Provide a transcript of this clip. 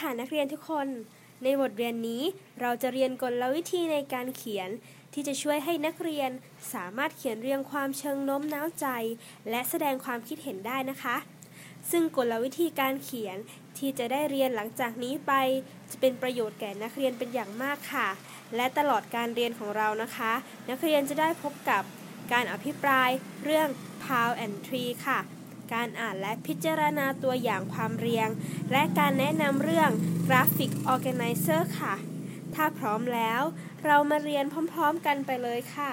ค่ะนักเรียนทุกคน ในบทเรียนนี้เราจะเรียนกลวิธีในการเขียน ที่จะช่วยให้นักเรียนสามารถเขียนเรียงความเชิงโน้มน้าวใจ และแสดงความคิดเห็นได้นะคะ ซึ่งกลวิธีการเขียนที่จะได้เรียนหลังจากนี้ไป จะเป็นประโยชน์แก่นักเรียนเป็นอย่างมากค่ะ และตลอดการเรียนของเรานะคะ นักเรียนจะได้พบกับการอภิปรายเรื่อง Pound and Tree ค่ะ การอ่านและพิจารณาตัวอย่างความเรียง และการแนะนำเรื่อง Graphic Organizer ค่ะ ถ้าพร้อมแล้ว เรามาเรียนพร้อมๆกันไปเลยค่ะ